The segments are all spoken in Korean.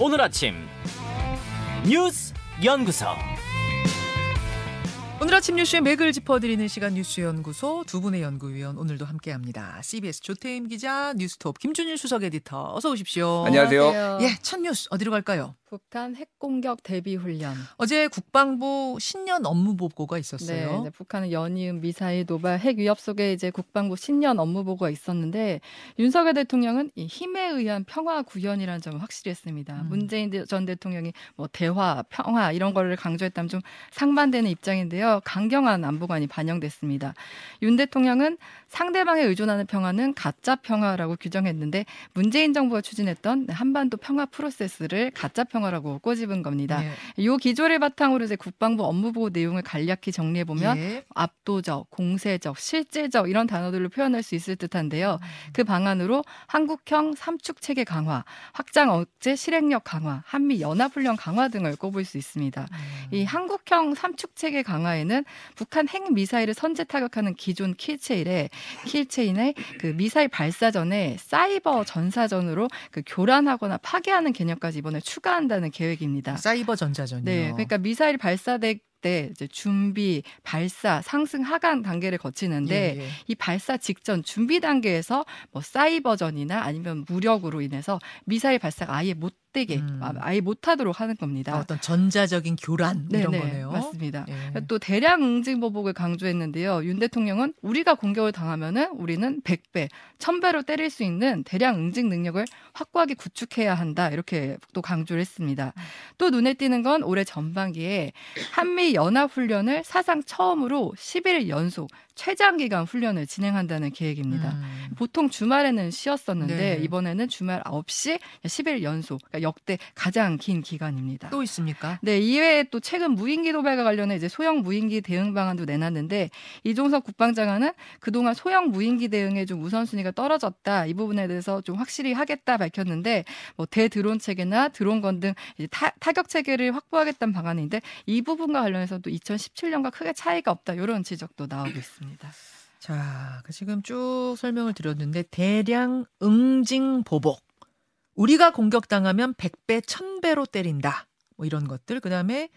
오늘 아침 뉴스 연구소 오늘 아침 뉴스의 맥을 짚어드리는 시간 뉴스 연구소 두 분의 연구위원 오늘도 함께합니다. CBS 조태임 기자, 뉴스톱 김준일 수석 에디터 어서 오십시오. 안녕하세요. 예, 첫 뉴스 어디로 갈까요? 북한 핵공격 대비 훈련. 어제 국방부 신년 업무 보고가 있었어요. 네, 북한은 연이은 미사일 도발 핵 위협 속에 이제 국방부 신년 업무 보고가 있었는데 윤석열 대통령은 이 힘에 의한 평화 구현이라는 점을 확실히 했습니다. 음. 문재인 전 대통령이 뭐 대화, 평화 이런 거를 강조했다면 좀 상반되는 입장인데요. 강경한 안보관이 반영됐습니다. 윤 대통령은 상대방에 의존하는 평화는 가짜 평화라고 규정했는데 문재인 정부가 추진했던 한반도 평화 프로세스를 가짜 평화라고 꼬집은 겁니다. 예. 이 기조를 바탕으로 이제 국방부 업무 보고 내용을 간략히 정리해 보면 예. 압도적, 공세적, 실제적 이런 단어들로 표현할 수 있을 듯한데요. 음. 그 방안으로 한국형 삼축 체계 강화, 확장 억제 실행력 강화, 한미 연합 훈련 강화 등을 꼽을 수 있습니다. 음. 이 한국형 삼축 체계 강화에는 북한 핵 미사일을 선제 타격하는 기존 킬체인에 킬체인의 그 미사일 발사 전에 사이버 전사전으로 그 교란하거나 파괴하는 개념까지 이번에 추가한다는 계획입니다. 사이버 전자전이요. 네, 그러니까 미사일 발사될 때 이제 준비, 발사, 상승, 하강 단계를 거치는데 예, 예. 이 발사 직전 준비 단계에서 뭐 사이버전이나 아니면 무력으로 인해서 미사일 발사가 아예 못 되게 음. 아예 못 하도록 하는 겁니다. 아, 어떤 전자적인 교란 네, 이런 네, 거네요. 맞습니다. 예. 또 대량 응징 보복을 강조했는데요. 윤 대통령은 우리가 공격을 당하면은 우리는 100배, 1000배로 때릴 수 있는 대량 응징 능력을 확고하게 구축해야 한다. 이렇게 또 강조를 했습니다. 또 눈에 띄는 건 올해 전반기에 한미 연합 훈련을 사상 처음으로 11일 연속 최장 기간 훈련을 진행한다는 계획입니다. 음. 보통 주말에는 쉬었었는데 네. 이번에는 주말 9시 10일 연속 그러니까 역대 가장 긴 기간입니다. 또 있습니까? 네, 이외에 또 최근 무인기 도발과 관련해 이제 소형 무인기 대응 방안도 내놨는데 이종석 국방장관은 그동안 소형 무인기 대응에 좀 우선순위가 떨어졌다. 이 부분에 대해서 좀 확실히 하겠다 밝혔는데 뭐 대드론 체계나 드론건 등 타, 타격 체계를 확보하겠다는 방안인데 이 부분과 관련해서 또 2017년과 크게 차이가 없다. 이런 지적도 나오고 있습니다. 자, 그 지금 쭉 설명을 드렸는데 대량 응징 보복. 우리가 공격당하면 100배, 1000배로 때린다. 뭐 이런 것들. 그다음에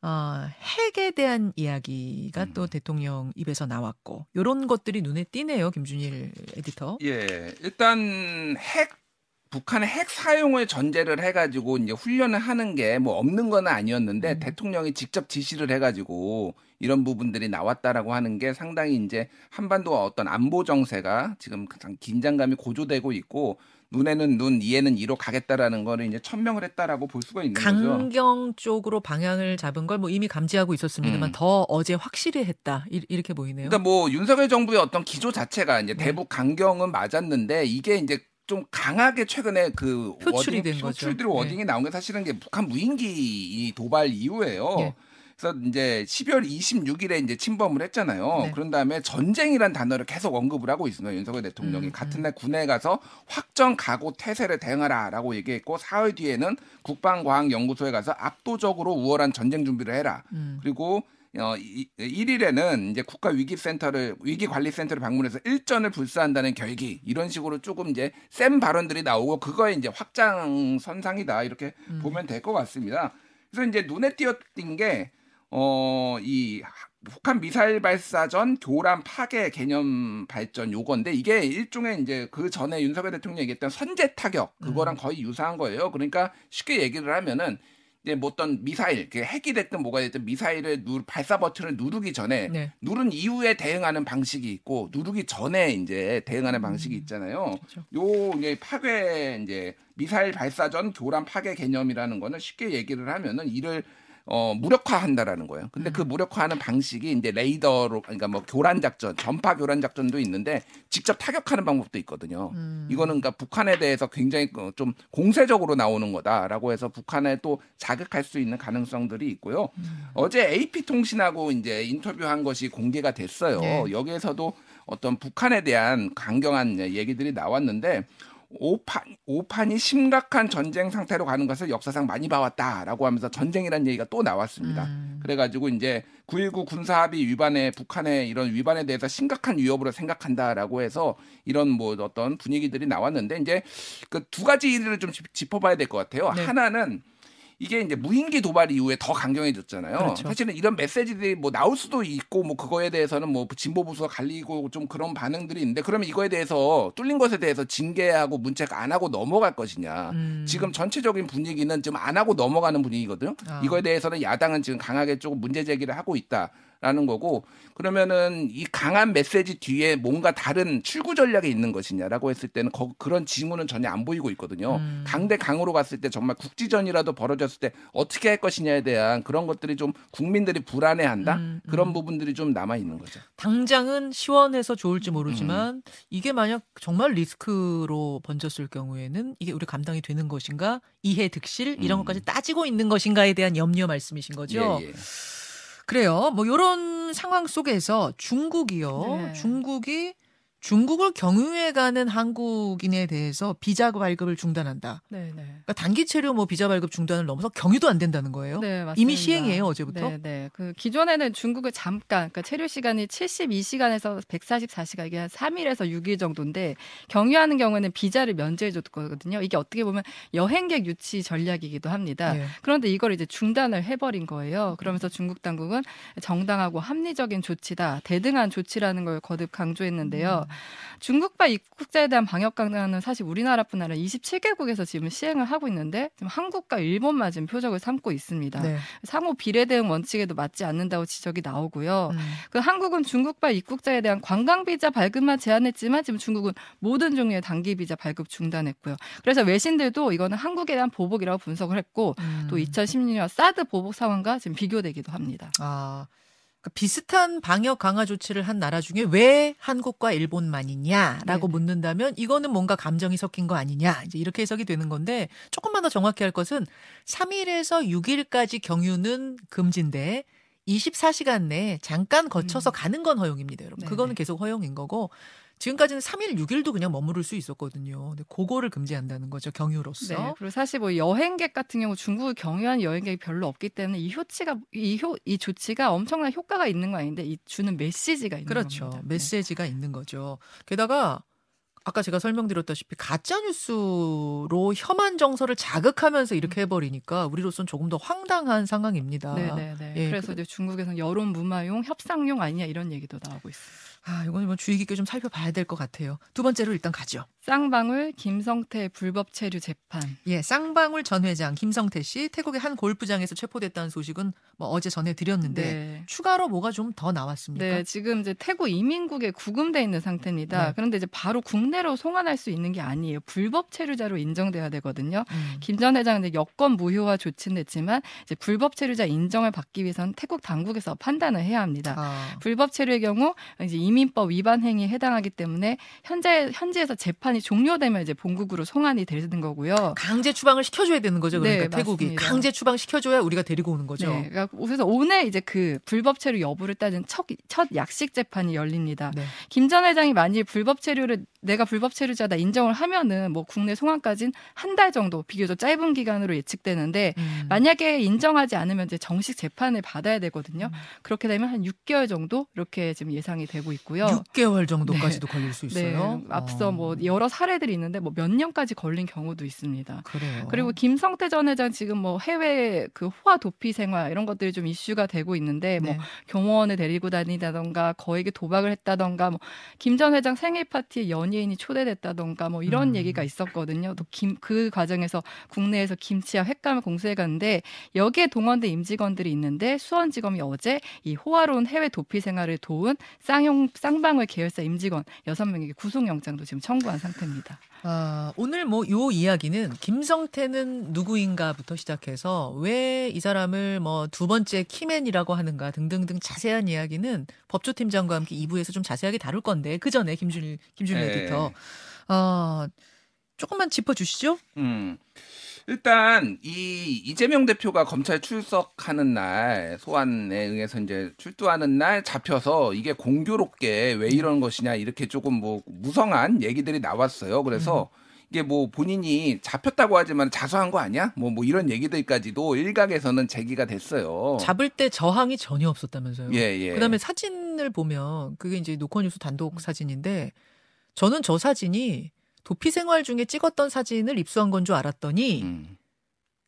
어, 핵에 대한 이야기가 또 대통령 입에서 나왔고 요런 것들이 눈에 띄네요. 김준일 에디터. 예, 일단 핵 북한의 핵 사용을 전제를 해가지고 이제 훈련을 하는 게 뭐 없는 건 아니었는데 음. 대통령이 직접 지시를 해가지고 이런 부분들이 나왔다라고 하는 게 상당히 이제 한반도와 어떤 안보 정세가 지금 가장 긴장감이 고조되고 있고 눈에는 눈, 이에는 이로 가겠다라는 거를 이제 천명을 했다라고 볼 수가 있는 거죠. 강경 쪽으로 방향을 잡은 걸 뭐 이미 감지하고 있었습니다만 음. 더 어제 확실히 했다. 이- 이렇게 보이네요. 그러니까 뭐 윤석열 정부의 어떤 기조 자체가 이제 네. 대북 강경은 맞았는데 이게 이제 좀 강하게 최근에 그 표출이 wording, 된 거죠. 표출들이 네. wording이 나온 게 사실은 이게 북한 무인기 이 도발 이후에요. 예. 그래서 이제 12월 26일에 이제 침범을 했잖아요. 네. 그런 다음에 전쟁이란 단어를 계속 언급을 하고 있습니다. 윤석열 대통령이 음, 같은 날 군에 가서 확전 각오 태세를 대응하라라고 얘기했고 사흘 뒤에는 국방과학연구소에 가서 압도적으로 우월한 전쟁 준비를 해라. 음. 그리고 어, 이, 1일에는 이제 국가 위기 센터를 위기 관리 센터를 방문해서 일전을 불사한다는 결기 이런 식으로 조금 이제 센 발언들이 나오고 그거에 이제 확장 선상이다 이렇게 음. 보면 될 것 같습니다. 그래서 이제 눈에 띄었던 게 어, 이 북한 미사일 발사 전 교란 파괴 개념 발전 요건데 이게 일종의 이제 그 전에 윤석열 대통령이 얘기했던 선제 타격 그거랑 거의 유사한 거예요. 그러니까 쉽게 얘기를 하면은 이제 뭐 어떤 미사일, 그 핵이 됐든 뭐가 됐든 미사일을 누 발사 버튼을 누르기 전에 네. 누른 이후에 대응하는 방식이 있고 누르기 전에 이제 대응하는 방식이 있잖아요. 그렇죠. 요 이제 파괴 이제 미사일 발사 전 교란 파괴 개념이라는 거는 쉽게 얘기를 하면은 이를 어 무력화한다라는 거예요. 근데 음. 그 무력화하는 방식이 이제 레이더로 그러니까 뭐 교란 작전, 전파 교란 작전도 있는데 직접 타격하는 방법도 있거든요. 음. 이거는 그러니까 북한에 대해서 굉장히 그좀 공세적으로 나오는 거다라고 해서 북한에 또 자극할 수 있는 가능성들이 있고요. 음. 어제 AP 통신하고 이제 인터뷰한 것이 공개가 됐어요. 네. 여기에서도 어떤 북한에 대한 강경한 얘기들이 나왔는데 오판 오판이 심각한 전쟁 상태로 가는 것을 역사상 많이 봐왔다라고 하면서 전쟁이라는 얘기가 또 나왔습니다. 음. 그래가지고 이제 9.19 군사합의 위반에 북한의 이런 위반에 대해서 심각한 위협으로 생각한다라고 해서 이런 뭐 어떤 분위기들이 나왔는데 이제 그 두 가지 일을 좀 짚- 짚어봐야 될 것 같아요. 네. 하나는 이게 이제 무인기 도발 이후에 더 강경해졌잖아요. 그렇죠. 사실은 이런 메시지들이 뭐 나올 수도 있고 뭐 그거에 대해서는 뭐 진보 보수가 갈리고 좀 그런 반응들이 있는데 그러면 이거에 대해서 뚫린 것에 대해서 징계하고 문책 안 하고 넘어갈 것이냐. 음. 지금 전체적인 분위기는 좀 안 하고 넘어가는 분위기거든요. 아. 이거에 대해서는 야당은 지금 강하게 조금 문제 제기를 하고 있다 라는 거고 그러면은 이 강한 메시지 뒤에 뭔가 다른 출구 전략이 있는 것이냐라고 했을 때는 거- 그런 징후는 전혀 안 보이고 있거든요. 음. 강대 강으로 갔을 때 정말 국지전이라도 벌어졌을 때 어떻게 할 것이냐에 대한 그런 것들이 좀 국민들이 불안해한다 음, 음. 그런 부분들이 좀 남아 있는 거죠. 당장은 시원해서 좋을지 음. 모르지만 이게 만약 정말 리스크로 번졌을 경우에는 이게 우리 감당이 되는 것인가 이해 득실 이런 음. 것까지 따지고 있는 것인가에 대한 염려 말씀이신 거죠. 예, 예. 그래요. 뭐 이런 상황 속에서 중국이요. 네. 중국이 중국을 경유해 가는 한국인에 대해서 비자 발급을 중단한다. 네, 네. 그러니까 단기 체류 뭐 비자 발급 중단을 넘어서 경유도 안 된다는 거예요. 네, 맞습니다. 이미 시행이에요, 어제부터? 네, 네. 그 기존에는 중국을 잠깐 그러니까 체류 시간이 72시간에서 144시간 이게 한 3일에서 6일 정도인데 경유하는 경우에는 비자를 면제해 줬거든요. 이게 어떻게 보면 여행객 유치 전략이기도 합니다. 예. 그런데 이걸 이제 중단을 해버린 거예요. 그러면서 중국 당국은 정당하고 합리적인 조치다, 대등한 조치라는 걸 거듭 강조했는데요. 음. 중국발 입국자에 대한 방역 강화는 사실 우리나라뿐 아니라 27개국에서 지금 시행을 하고 있는데 지금 한국과 일본만 지금 표적을 삼고 있습니다. 네. 상호 비례 대응 원칙에도 맞지 않는다고 지적이 나오고요. 음. 그 한국은 중국발 입국자에 대한 관광 비자 발급만 제한했지만 지금 중국은 모든 종류의 단기 비자 발급 중단했고요. 그래서 외신들도 이거는 한국에 대한 보복이라고 분석을 했고 음. 또 2016년 사드 보복 상황과 지금 비교되기도 합니다. 아, 그러니까 비슷한 방역 강화 조치를 한 나라 중에 왜 한국과 일본만이냐라고 네네. 묻는다면 이거는 뭔가 감정이 섞인 거 아니냐 이제 이렇게 해석이 되는 건데 조금만 더 정확히 할 것은 3일에서 6일까지 경유는 금지인데 24시간 내에 잠깐 거쳐서 음. 가는 건 허용입니다, 여러분. 네네. 그거는 계속 허용인 거고 지금까지는 3일, 6일도 그냥 머무를 수 있었거든요. 근데 그거를 금지한다는 거죠, 경유로서. 네. 그리고 사실 뭐 여행객 같은 경우 중국을 경유한 여행객이 별로 없기 때문에 이 효치가 이, 효, 이 조치가 엄청난 효과가 있는 거 아닌데 이 주는 메시지가 있는 그렇죠. 겁니다. 네. 메시지가 있는 거죠. 게다가 아까 제가 설명드렸다시피 가짜 뉴스로 혐한 정서를 자극하면서 이렇게 해버리니까 우리로서는 조금 더 황당한 상황입니다. 네, 네, 네. 예, 그래서 이제 중국에서는 여론 무마용, 협상용 아니냐 이런 얘기도 나오고 있어요. 아, 이건 뭐 주의 깊게 좀 살펴봐야 될 것 같아요. 두 번째로 일단 가죠. 쌍방울 김성태 불법 체류 재판. 예, 쌍방울 전 회장 김성태 씨 태국의 한 골프장에서 체포됐다는 소식은 뭐 어제 전해드렸는데 네. 추가로 뭐가 좀 더 나왔습니까? 네, 지금 이제 태국 이민국에 구금돼 있는 상태입니다. 네. 그런데 이제 바로 국내로 송환할 수 있는 게 아니에요. 불법 체류자로 인정돼야 되거든요. 음. 김전 회장은 이제 여권 무효화 조치는 됐지만 이제 불법 체류자 인정을 받기 위해서는 태국 당국에서 판단을 해야 합니다. 아, 불법 체류의 경우 이제 이민법 위반 행위에 해당하기 때문에 현재 현지에서 재판이 종료되면 이제 본국으로 송환이 되는 거고요. 강제 추방을 시켜줘야 되는 거죠. 그러니까 네, 태국이 맞습니다. 강제 추방 시켜줘야 우리가 데리고 오는 거죠. 네, 그러니까 그래서 오늘 이제 그 불법 체류 여부를 따진 첫, 첫 약식 재판이 열립니다. 네. 김전 회장이 만일 불법 체류를 내가 불법 체류자다 인정을 하면은 뭐 국내 송환까지는 한 달 정도 비교적 짧은 기간으로 예측되는데 음. 만약에 인정하지 않으면 이제 정식 재판을 받아야 되거든요. 음. 그렇게 되면 한 6개월 정도 이렇게 지금 예상이 되고 있고요. 6개월 정도까지도 걸릴 수 네, 있어요. 앞서 어. 뭐 여러 사례들이 있는데 뭐 몇 년까지 걸린 경우도 있습니다. 그래요. 그리고 김성태 전 회장 지금 뭐 해외 그 호화 도피 생활 이런 것들이 좀 이슈가 되고 있는데 뭐 네. 경호원을 데리고 다니다던가 거에게 도박을 했다던가 뭐 김 전 회장 생일 파티에 연 예인이 초대됐다던가 뭐 이런 음. 얘기가 있었거든요. 또 김 그 과정에서 국내에서 김치와 횟감을 공수해 갔는데 여기에 동원된 임직원들이 있는데 수원지검이 어제 이 호화로운 해외 도피 생활을 도운 쌍용 쌍방울 계열사 임직원 여섯 명에게 구속영장도 지금 청구한 상태입니다. 아, 오늘 뭐 요 이야기는 김성태는 누구인가부터 시작해서 왜 이 사람을 뭐 두 번째 키맨이라고 하는가 등등등 자세한 이야기는 법조팀장과 함께 2부에서 좀 자세하게 다룰 건데 그 전에 김준일 김준일 네. 에디터 어, 조금만 짚어 주시죠. 음. 일단 이 이재명 대표가 검찰 출석하는 날 소환에 의해서 이제 출두하는 날 잡혀서 이게 공교롭게 왜 이런 것이냐 이렇게 조금 뭐 무성한 얘기들이 나왔어요. 그래서 이게 뭐 본인이 잡혔다고 하지만 자수한 거 아니야? 뭐, 뭐 이런 얘기들까지도 일각에서는 제기가 됐어요. 잡을 때 저항이 전혀 없었다면서요. 예, 예. 그다음에 사진을 보면 그게 이제 노컷뉴스 단독 사진인데 저는 저 사진이 도피 생활 중에 찍었던 사진을 입수한 건 줄 알았더니 음,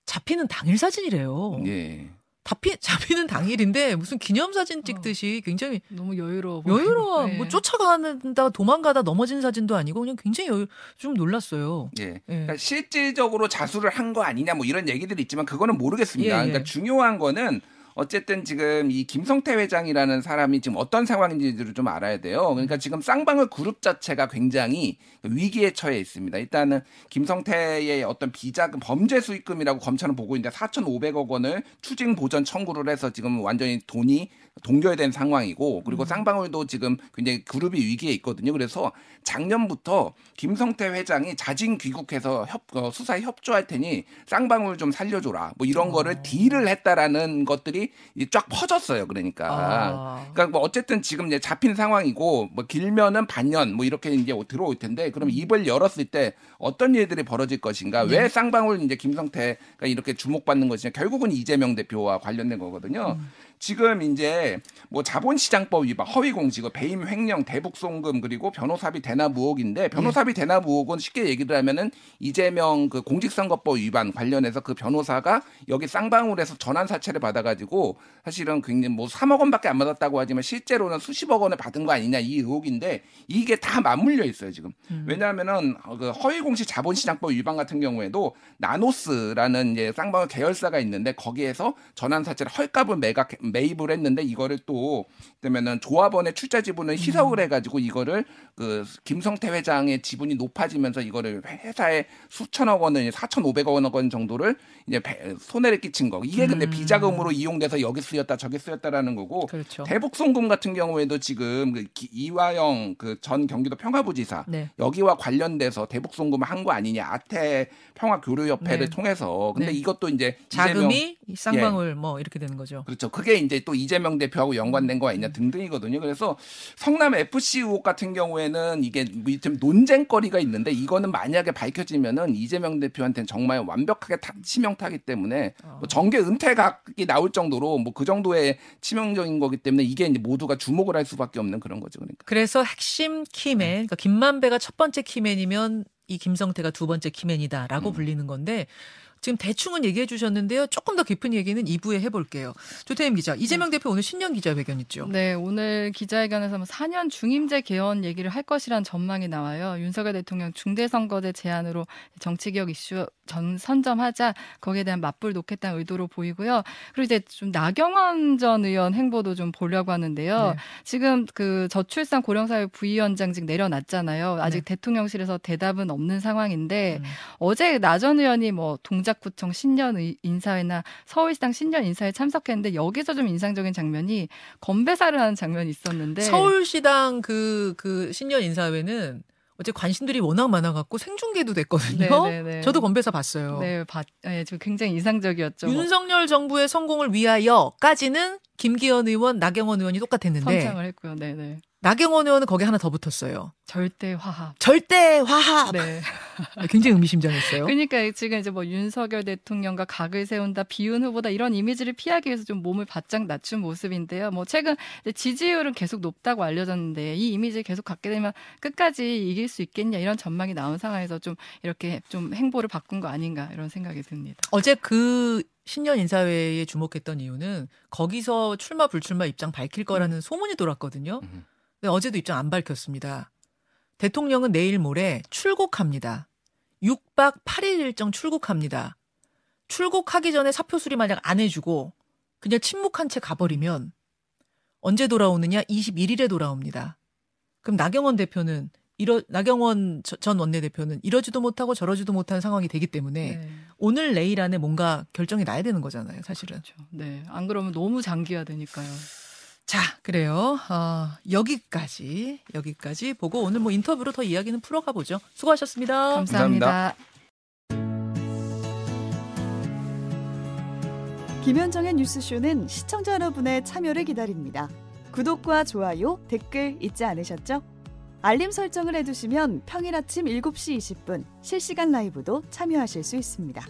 잡히는 당일 사진이래요. 예. 잡히, 잡히는 당일인데 무슨 기념사진 찍듯이 굉장히 너무 여유로워. 여유로워. 네. 뭐 쫓아가다 도망가다 넘어진 사진도 아니고 그냥 굉장히 여유, 좀 놀랐어요. 예. 예. 그러니까 실질적으로 자수를 한 거 아니냐 뭐 이런 얘기들이 있지만 그거는 모르겠습니다. 예, 예. 그러니까 중요한 거는 어쨌든 지금 이 김성태 회장이라는 사람이 지금 어떤 상황인지를 좀 알아야 돼요. 그러니까 지금 쌍방울 그룹 자체가 굉장히 위기에 처해 있습니다. 일단은 김성태의 어떤 비자금 범죄 수익금이라고 검찰은 보고 있는데 4,500억 원을 추징 보전 청구를 해서 지금 완전히 돈이 동결된 상황이고 그리고 쌍방울도 지금 굉장히 그룹이 위기에 있거든요. 그래서 작년부터 김성태 회장이 자진 귀국해서 협, 어, 수사에 협조할 테니 쌍방울 좀 살려줘라. 뭐 이런 거를 딜을 했다라는 것들이 쫙 퍼졌어요. 그러니까. 아. 그러니까 뭐 어쨌든 지금 이제 잡힌 상황이고 뭐 길면은 반년 뭐 이렇게 이제 들어올 텐데 그럼 입을 열었을 때 어떤 일들이 벌어질 것인가? 왜 쌍방울 이제 김성태가 이렇게 주목받는 것이냐? 결국은 이재명 대표와 관련된 거거든요. 지금 이제 뭐 자본시장법 위반, 허위공직, 배임 횡령, 대북 송금 그리고 변호사비 대납 의혹인데 변호사비 대납 의혹은 쉽게 얘기를 하면은 이재명 그 공직선거법 위반 관련해서 그 변호사가 여기 쌍방울에서 전환 사채를 받아가지고 사실은 굉장히 뭐 3억 원밖에 안 받았다고 하지만 실제로는 수십억 원을 받은 거 아니냐 이 의혹인데 이게 다 맞물려 있어요 지금. 왜냐하면은 어, 그 허위공시 자본시장법 위반 같은 경우에도 나노스라는 이제 쌍방울 계열사가 있는데 거기에서 전환 사채를 헐값을 매각 매입을 했는데 이거를 또 그러면은 조합원의 출자 지분을 희석을 해가지고 이거를 그 김성태 회장의 지분이 높아지면서 이거를 회사에 수천억 원을 4,500억 원 정도를 이제 배- 손해를 끼친 거. 이게 근데 음. 비자금으로 이용돼서 여기 쓰였다 저기 쓰였다라는 거고 그렇죠. 대북 송금 같은 경우에도 지금 그 기- 이화영 그 전 경기도 평화부지사 네. 여기와 관련돼서 대북 송금을 한거 아니냐 아태 평화 교류 협회를 네. 통해서 근데 네. 이것도 이제 자금이 이 쌍방울 뭐 이렇게 되는 거죠. 그렇죠. 그게 이제 또 이재명 대표하고 연관된 거 음. 아니냐 등등이거든요. 그래서 성남 FC 의혹 같은 경우에는 이게 뭐좀 논쟁거리가 있는데 이거는 만약에 밝혀지면은 이재명 대표한테는 정말 완벽하게 타- 치명타기 때문에 어. 뭐 정계 은퇴각이 나올 정도로 뭐 그 정도의 치명적인 거기 때문에 이게 이제 모두가 주목을 할 수밖에 없는 그런 거죠. 그러니까. 그래서 핵심 키맨, 그러니까 김만배가 첫 번째 키맨이면 이 김성태가 두 번째 키맨이다라고 음. 불리는 건데 지금 대충은 얘기해 주셨는데요. 조금 더 깊은 얘기는 2부에 해볼게요. 조태임 기자, 이재명 대표 오늘 신년 기자회견 있죠. 네, 오늘 기자회견에서 뭐 4년 중임제 개헌 얘기를 할 것이란 전망이 나와요. 윤석열 대통령 중대선거제 제안으로 정치개혁 이슈 전 선점하자 거기에 대한 맞불 놓겠다는 의도로 보이고요. 그리고 이제 좀 나경원 전 의원 행보도 좀 보려고 하는데요. 네. 지금 그 저출산 고령사회 부위원장직 내려놨잖아요. 아직 네. 대통령실에서 대답은 없는 상황인데 음. 어제 나 전 의원이 뭐 동작 구청 신년 의- 인사회나 서울시당 신년 인사회 참석했는데 여기서 좀 인상적인 장면이 건배사를 하는 장면이 있었는데 서울시당 그, 그 신년 인사회는 어제 관심들이 워낙 많아갖고 생중계도 됐거든요. 네, 네, 네. 저도 건배사 봤어요. 네, 봤, 네, 지금 굉장히 인상적이었죠. 뭐 윤석열 정부의 성공을 위하여까지는 김기현 의원, 나경원 의원이 똑같았는데 선창을 했고요. 네, 네. 나경원 의원은 거기 하나 더 붙었어요. 절대 화합. 절대 화합. 네. 굉장히 의미심장했어요. 그러니까 지금 이제 뭐 윤석열 대통령과 각을 세운다, 비윤 후보다 이런 이미지를 피하기 위해서 좀 몸을 바짝 낮춘 모습인데요. 뭐 최근 지지율은 계속 높다고 알려졌는데 이 이미지를 계속 갖게 되면 끝까지 이길 수 있겠냐 이런 전망이 나온 상황에서 좀 이렇게 좀 행보를 바꾼 거 아닌가 이런 생각이 듭니다. 어제 그 신년 인사회에 주목했던 이유는 거기서 출마 불출마 입장 밝힐 거라는 소문이 돌았거든요. 음. 근데 어제도 입장 안 밝혔습니다. 대통령은 내일 모레 출국합니다. 6박 8일 일정 출국합니다. 출국하기 전에 사표 수리 만약 안 해주고 그냥 침묵한 채 가버리면 언제 돌아오느냐? 21일에 돌아옵니다. 그럼 나경원 대표는 이러 나경원 저- 전 원내대표는 이러지도 못하고 저러지도 못한 상황이 되기 때문에 네. 오늘 내일 안에 뭔가 결정이 나야 되는 거잖아요, 사실은. 그렇죠. 네. 안 그러면 너무 장기화되니까요. 자, 그래요. 어, 여기까지 여기까지 보고 오늘 뭐 인터뷰로 더 이야기는 풀어가 보죠. 수고하셨습니다. 감사합니다. 김현정의 뉴스쇼는 시청자 여러분의 참여를 기다립니다. 구독과 좋아요, 댓글 잊지 않으셨죠? 알림 설정을 해두시면 평일 아침 7시 20분 실시간 라이브도 참여하실 수 있습니다.